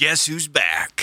Guess who's back?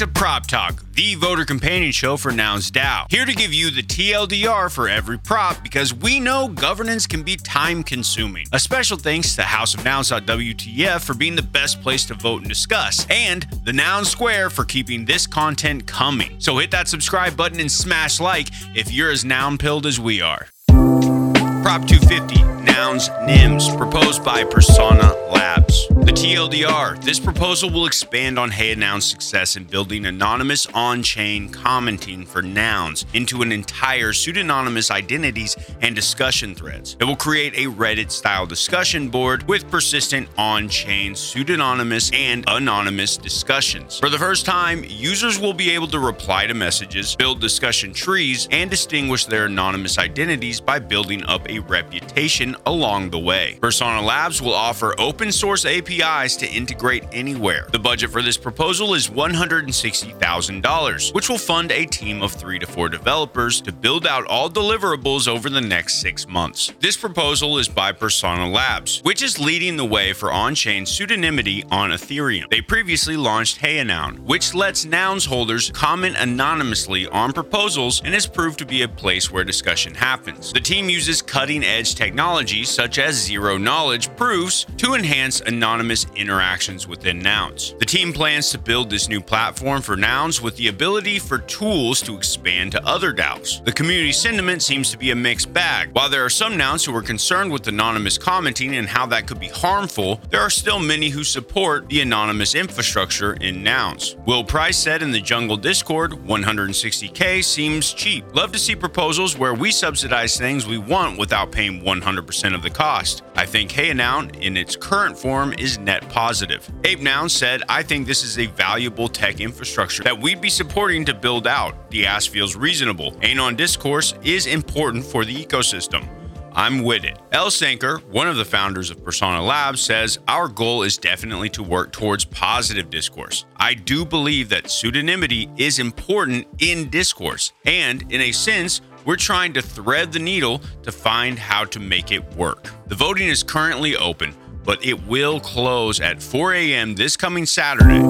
To Prop Talk, the voter companion show for Nouns DAO. Here to give you the TLDR for every prop because we know governance can be time consuming. A special thanks to House of Nouns.wtf for being the best place to vote and discuss, and the Noun Square for keeping this content coming. So hit that subscribe button and smash like if you're as noun pilled as we are. Prop 250, Nouns Nyms, proposed by Persona Labs. The TLDR, this proposal will expand on Noun's success in building anonymous on chain commenting for nouns into an entire pseudonymous identities and discussion threads. It will create a Reddit style discussion board with persistent on chain pseudonymous and anonymous discussions. For the first time, users will be able to reply to messages, build discussion trees, and distinguish their anonymous identities by building up a reputation along the way. Persona Labs will offer open source APIs to integrate anywhere. The budget for this proposal is $160,000, which will fund a team of three to four developers to build out all deliverables over the next six months. This proposal is by Persona Labs, which is leading the way for on chain pseudonymity on Ethereum. They previously launched HeyAnoun, which lets nouns holders comment anonymously on proposals and has proved to be a place where discussion happens. The team uses cutting edge technology such as zero knowledge proofs to enhance anonymous interactions within nouns. The team plans to build this new platform for nouns with the ability for tools to expand to other DAOs. The community sentiment seems to be a mixed bag. While there are some nouns who are concerned with anonymous commenting and how that could be harmful, there are still many who support the anonymous infrastructure in nouns. Will Price said in the Jungle Discord, 160k seems cheap. Love to see proposals where we subsidize things we want without paying 100% of the cost. I think Hey Noun in its current form is net positive. Ape Noun said, I think this is a valuable tech infrastructure that we'd be supporting to build out. The ask feels reasonable. Anon discourse is important for the ecosystem. I'm with it. El Sanker, one of the founders of Persona Labs, says our goal is definitely to work towards positive discourse. I do believe that pseudonymity is important in discourse, and in a sense, we're trying to thread the needle to find how to make it work. The voting is currently open, but it will close at 4 a.m. this coming Saturday.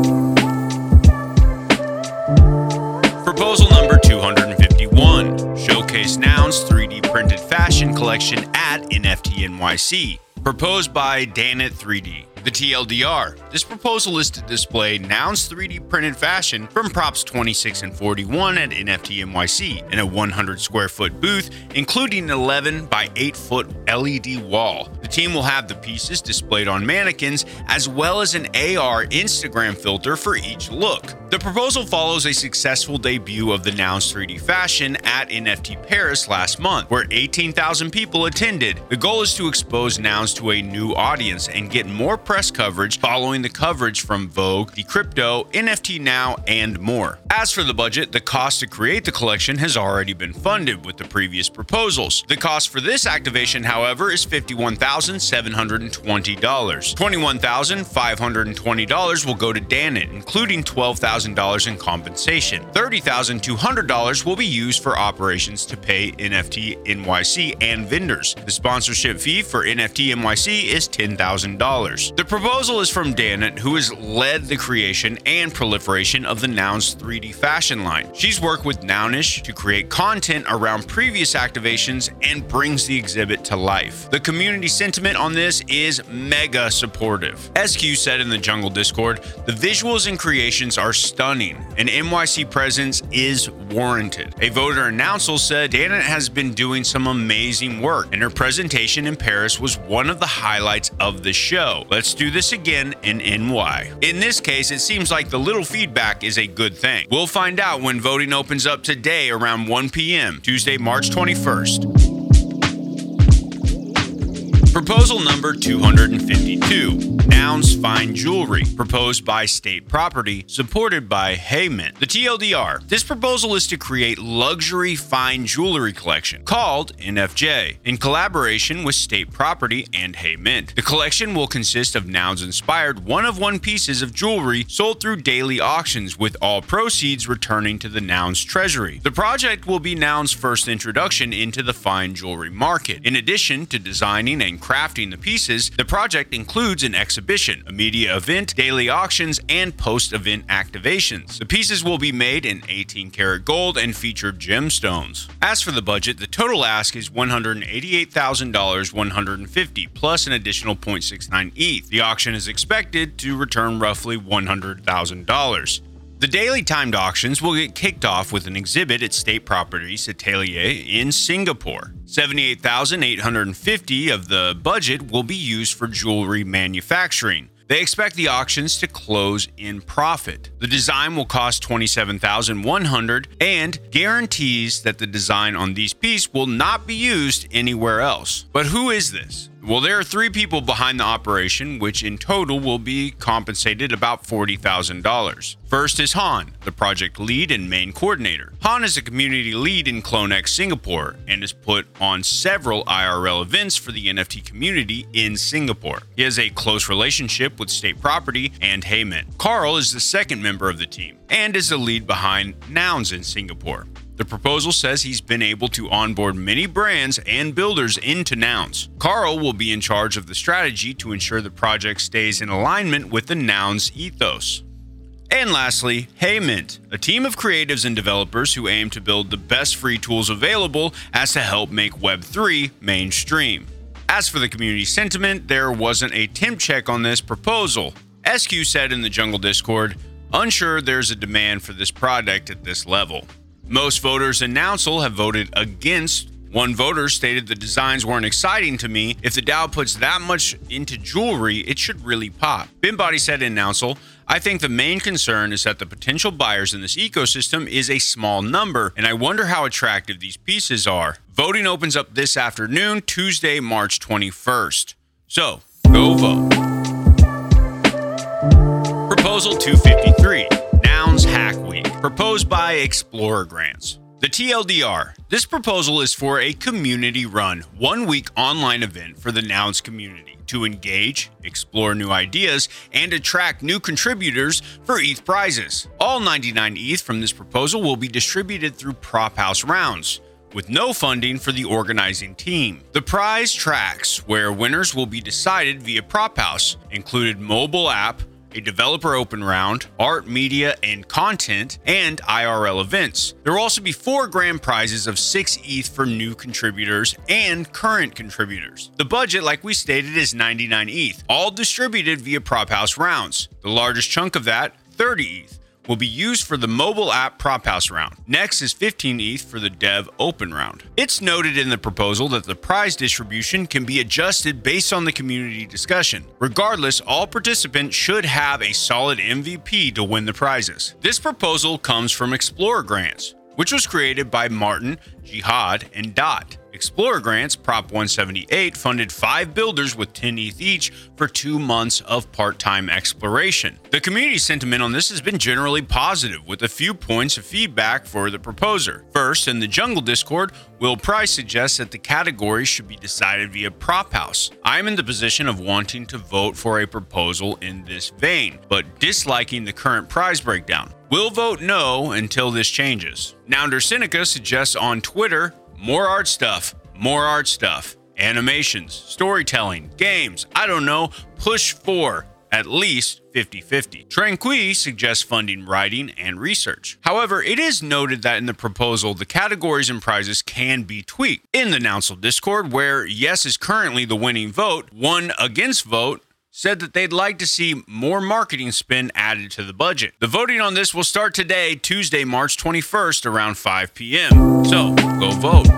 Proposal number 251 Showcase Nouns 3D Printed Fashion Collection at NFT NYC. Proposed by Danit 3D. The TLDR. This proposal is to display Nouns 3D printed fashion from props 26 and 41 at NFT NYC in a 100 square foot booth, including an 11 by 8 foot LED wall. The team will have the pieces displayed on mannequins as well as an AR Instagram filter for each look. The proposal follows a successful debut of the Nouns 3D fashion at NFT Paris last month, where 18,000 people attended. The goal is to expose Nouns to a new audience and get more press coverage following the coverage from Vogue, the Crypto, NFT Now, and more. As for the budget, the cost to create the collection has already been funded with the previous proposals. The cost for this activation, however, is $51,720. $21,520 will go to Danit, including $12,000 in compensation. $30,200 will be used for operations to pay NFT NYC and vendors. The sponsorship fee for NFT NYC is $10,000. The proposal is from Danit, who has led the creation and proliferation of the Nouns 3D fashion line. She's worked with Nounish to create content around previous activations and brings the exhibit to life. The community sentiment on this is mega supportive. SQ said in the Jungle Discord, the visuals and creations are stunning. An NYC presence is warranted. A voter in Nouncil said Danit has been doing some amazing work, and her presentation in Paris was one of the highlights of the show. Let's do this again in NY. In this case, it seems like the little feedback is a good thing. We'll find out when voting opens up today around 1 p.m., Tuesday, March 21st. Proposal number 252 Nouns Fine Jewelry, proposed by State Property, supported by HeyMint. The TLDR. This proposal is to create luxury fine jewelry collection called NFJ in collaboration with State Property and HeyMint. The collection will consist of Nouns inspired one of one pieces of jewelry sold through daily auctions with all proceeds returning to the Nouns treasury. The project will be Nouns' first introduction into the fine jewelry market. In addition to designing and crafting the pieces, the project includes an exhibition, a media event, daily auctions, and post event activations. The pieces will be made in 18 karat gold and feature gemstones. As for the budget, the total ask is $188,000 150 plus an additional 0.69 ETH. The auction is expected to return roughly $100,000. The daily timed auctions will get kicked off with an exhibit at State Properties Atelier in Singapore. 78,850 of the budget will be used for jewelry manufacturing. They expect the auctions to close in profit. The design will cost 27,100 and guarantees that the design on these pieces will not be used anywhere else. But who is this? Well, there are three people behind the operation, which in total will be compensated about $40,000. First is Han, the project lead and main coordinator. Han is a community lead in CloneX Singapore and has put on several IRL events for the NFT community in Singapore. He has a close relationship with State Property and HeyMint. Carl is the second member of the team and is the lead behind Nouns in Singapore. The proposal says he's been able to onboard many brands and builders into Nouns. Carl will be in charge of the strategy to ensure the project stays in alignment with the Nouns ethos. And lastly, HeyMint, a team of creatives and developers who aim to build the best free tools available as to help make Web3 mainstream. As for the community sentiment, there wasn't a temp check on this proposal. SQ said in the Jungle Discord, unsure there's a demand for this product at this level. Most voters in Nouncil have voted against. One voter stated the designs weren't exciting to me. If the DAO puts that much into jewelry, it should really pop. Bimbody said in Nouncil, I think the main concern is that the potential buyers in this ecosystem is a small number, and I wonder how attractive these pieces are. Voting opens up this afternoon, Tuesday, March 21st. So, go vote. Proposal 253 Nouns Hack Week, proposed by Explorer Grants. The TLDR. This proposal is for a community run, one week online event for the Nouns community to engage, explore new ideas, and attract new contributors for ETH prizes. All 99 ETH from this proposal will be distributed through Prop House rounds with no funding for the organizing team. The prize tracks, where winners will be decided via Prop House, included mobile app, a developer open round, art, media, and content, and IRL events. There will also be four grand prizes of 6 ETH for new contributors and current contributors. The budget, like we stated, is 99 ETH, all distributed via Prop House rounds. The largest chunk of that, 30 ETH will be used for the mobile app prop house round. Next is 15 ETH for the dev open round. It's noted in the proposal that the prize distribution can be adjusted based on the community discussion. Regardless, all participants should have a solid MVP to win the prizes. This proposal comes from Explorer Grants, which was created by Martin, Jihad, and Dot. Explorer Grants Prop 178 funded five builders with 10 ETH each for two months of part time exploration. The community sentiment on this has been generally positive, with a few points of feedback for the proposer. First, in the Jungle Discord, Will Price suggests that the category should be decided via Prop House. I'm in the position of wanting to vote for a proposal in this vein, but disliking the current prize breakdown. We'll vote no until this changes. Nounder Seneca suggests on Twitter more art stuff, more art stuff, animations, storytelling, games, I don't know, push for at least 50 50. Tranqui suggests funding writing and research. However, it is noted that in the proposal, the categories and prizes can be tweaked. In the Nouncil Discord, where yes is currently the winning vote, one against vote said that they'd like to see more marketing spend added to the budget. The voting on this will start today, Tuesday, March 21st, around 5 p.m. So go vote.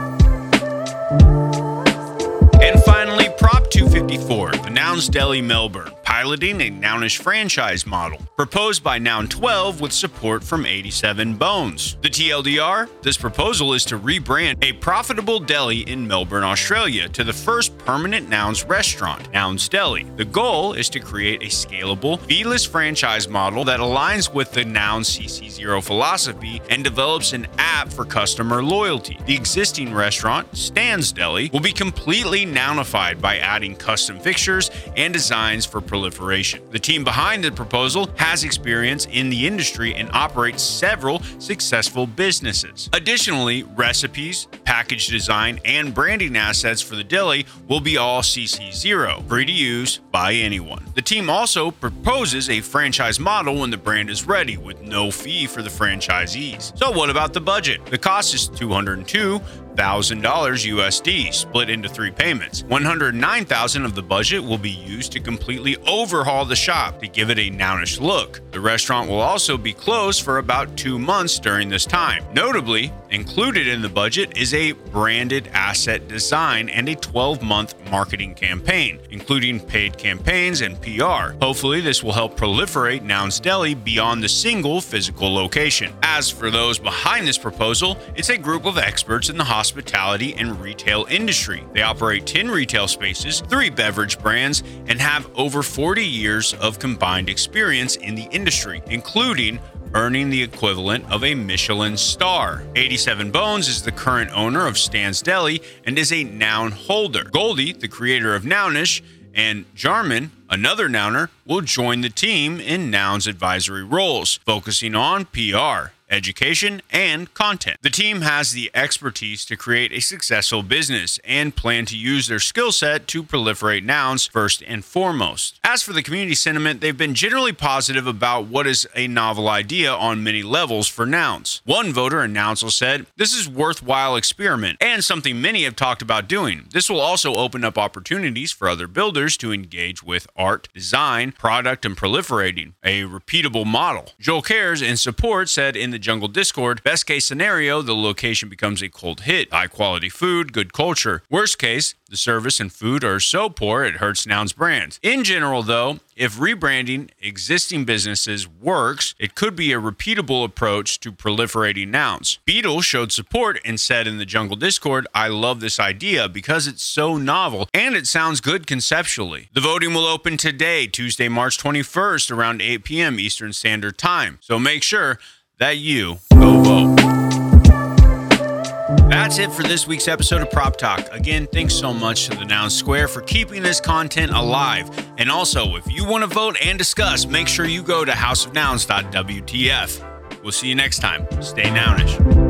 And finally, Prop 254, the Nouns Deli Melbourne, piloting a Nounish franchise model, proposed by Noun 12 with support from 87 Bones. The TLDR this proposal is to rebrand a profitable deli in Melbourne, Australia, to the first permanent Nouns restaurant, Nouns Deli. The goal is to create a scalable, feeless franchise model that aligns with the Noun CC0 philosophy and develops an app for customer loyalty. The existing restaurant, Stan's Deli, will be completely nounified by adding custom fixtures and designs for proliferation. The team behind the proposal has experience in the industry and operates several successful businesses. Additionally, recipes, package design, and branding assets for the deli will be all CC0, free to use by anyone. The team also proposes a franchise model when the brand is ready, with no fee for the franchisees. So, what about the budget? The cost is 202 $1,000 USD, split into three payments. 109,000 of the budget will be used to completely overhaul the shop to give it a nounish look. The restaurant will also be closed for about 2 months during this time. Notably, included in the budget is a branded asset design and a 12-month marketing campaign, including paid campaigns and PR. Hopefully, this will help proliferate Nouns Deli beyond the single physical location. As for those behind this proposal, it's a group of experts in the hospital hospitality and retail industry. They operate 10 retail spaces, three beverage brands, and have over 40 years of combined experience in the industry, including earning the equivalent of a Michelin star. 87 Bones is the current owner of Stan's Deli and is a noun holder. Goldie, the creator of Nounish, and Jarman, another nouner, will join the team in nouns advisory roles, focusing on PR education, and content. The team has the expertise to create a successful business and plan to use their skill set to proliferate nouns first and foremost. As for the community sentiment, they've been generally positive about what is a novel idea on many levels for nouns. One voter in Nouncil said, This is worthwhile experiment and something many have talked about doing. This will also open up opportunities for other builders to engage with art, design, product, and proliferating a repeatable model. Joel Cares in support said in the Jungle Discord. Best case scenario, the location becomes a cold hit. High quality food, good culture. Worst case, the service and food are so poor it hurts Noun's brand. In general, though, if rebranding existing businesses works, it could be a repeatable approach to proliferating nouns. Beetle showed support and said in the Jungle Discord, I love this idea because it's so novel and it sounds good conceptually. The voting will open today, Tuesday, March 21st, around 8 p.m. Eastern Standard Time. So make sure that you go vote. That's it for this week's episode of Prop Talk. Again, thanks so much to the Noun Square for keeping this content alive. And also, if you want to vote and discuss, make sure you go to houseofnouns.wtf. We'll see you next time. Stay nounish.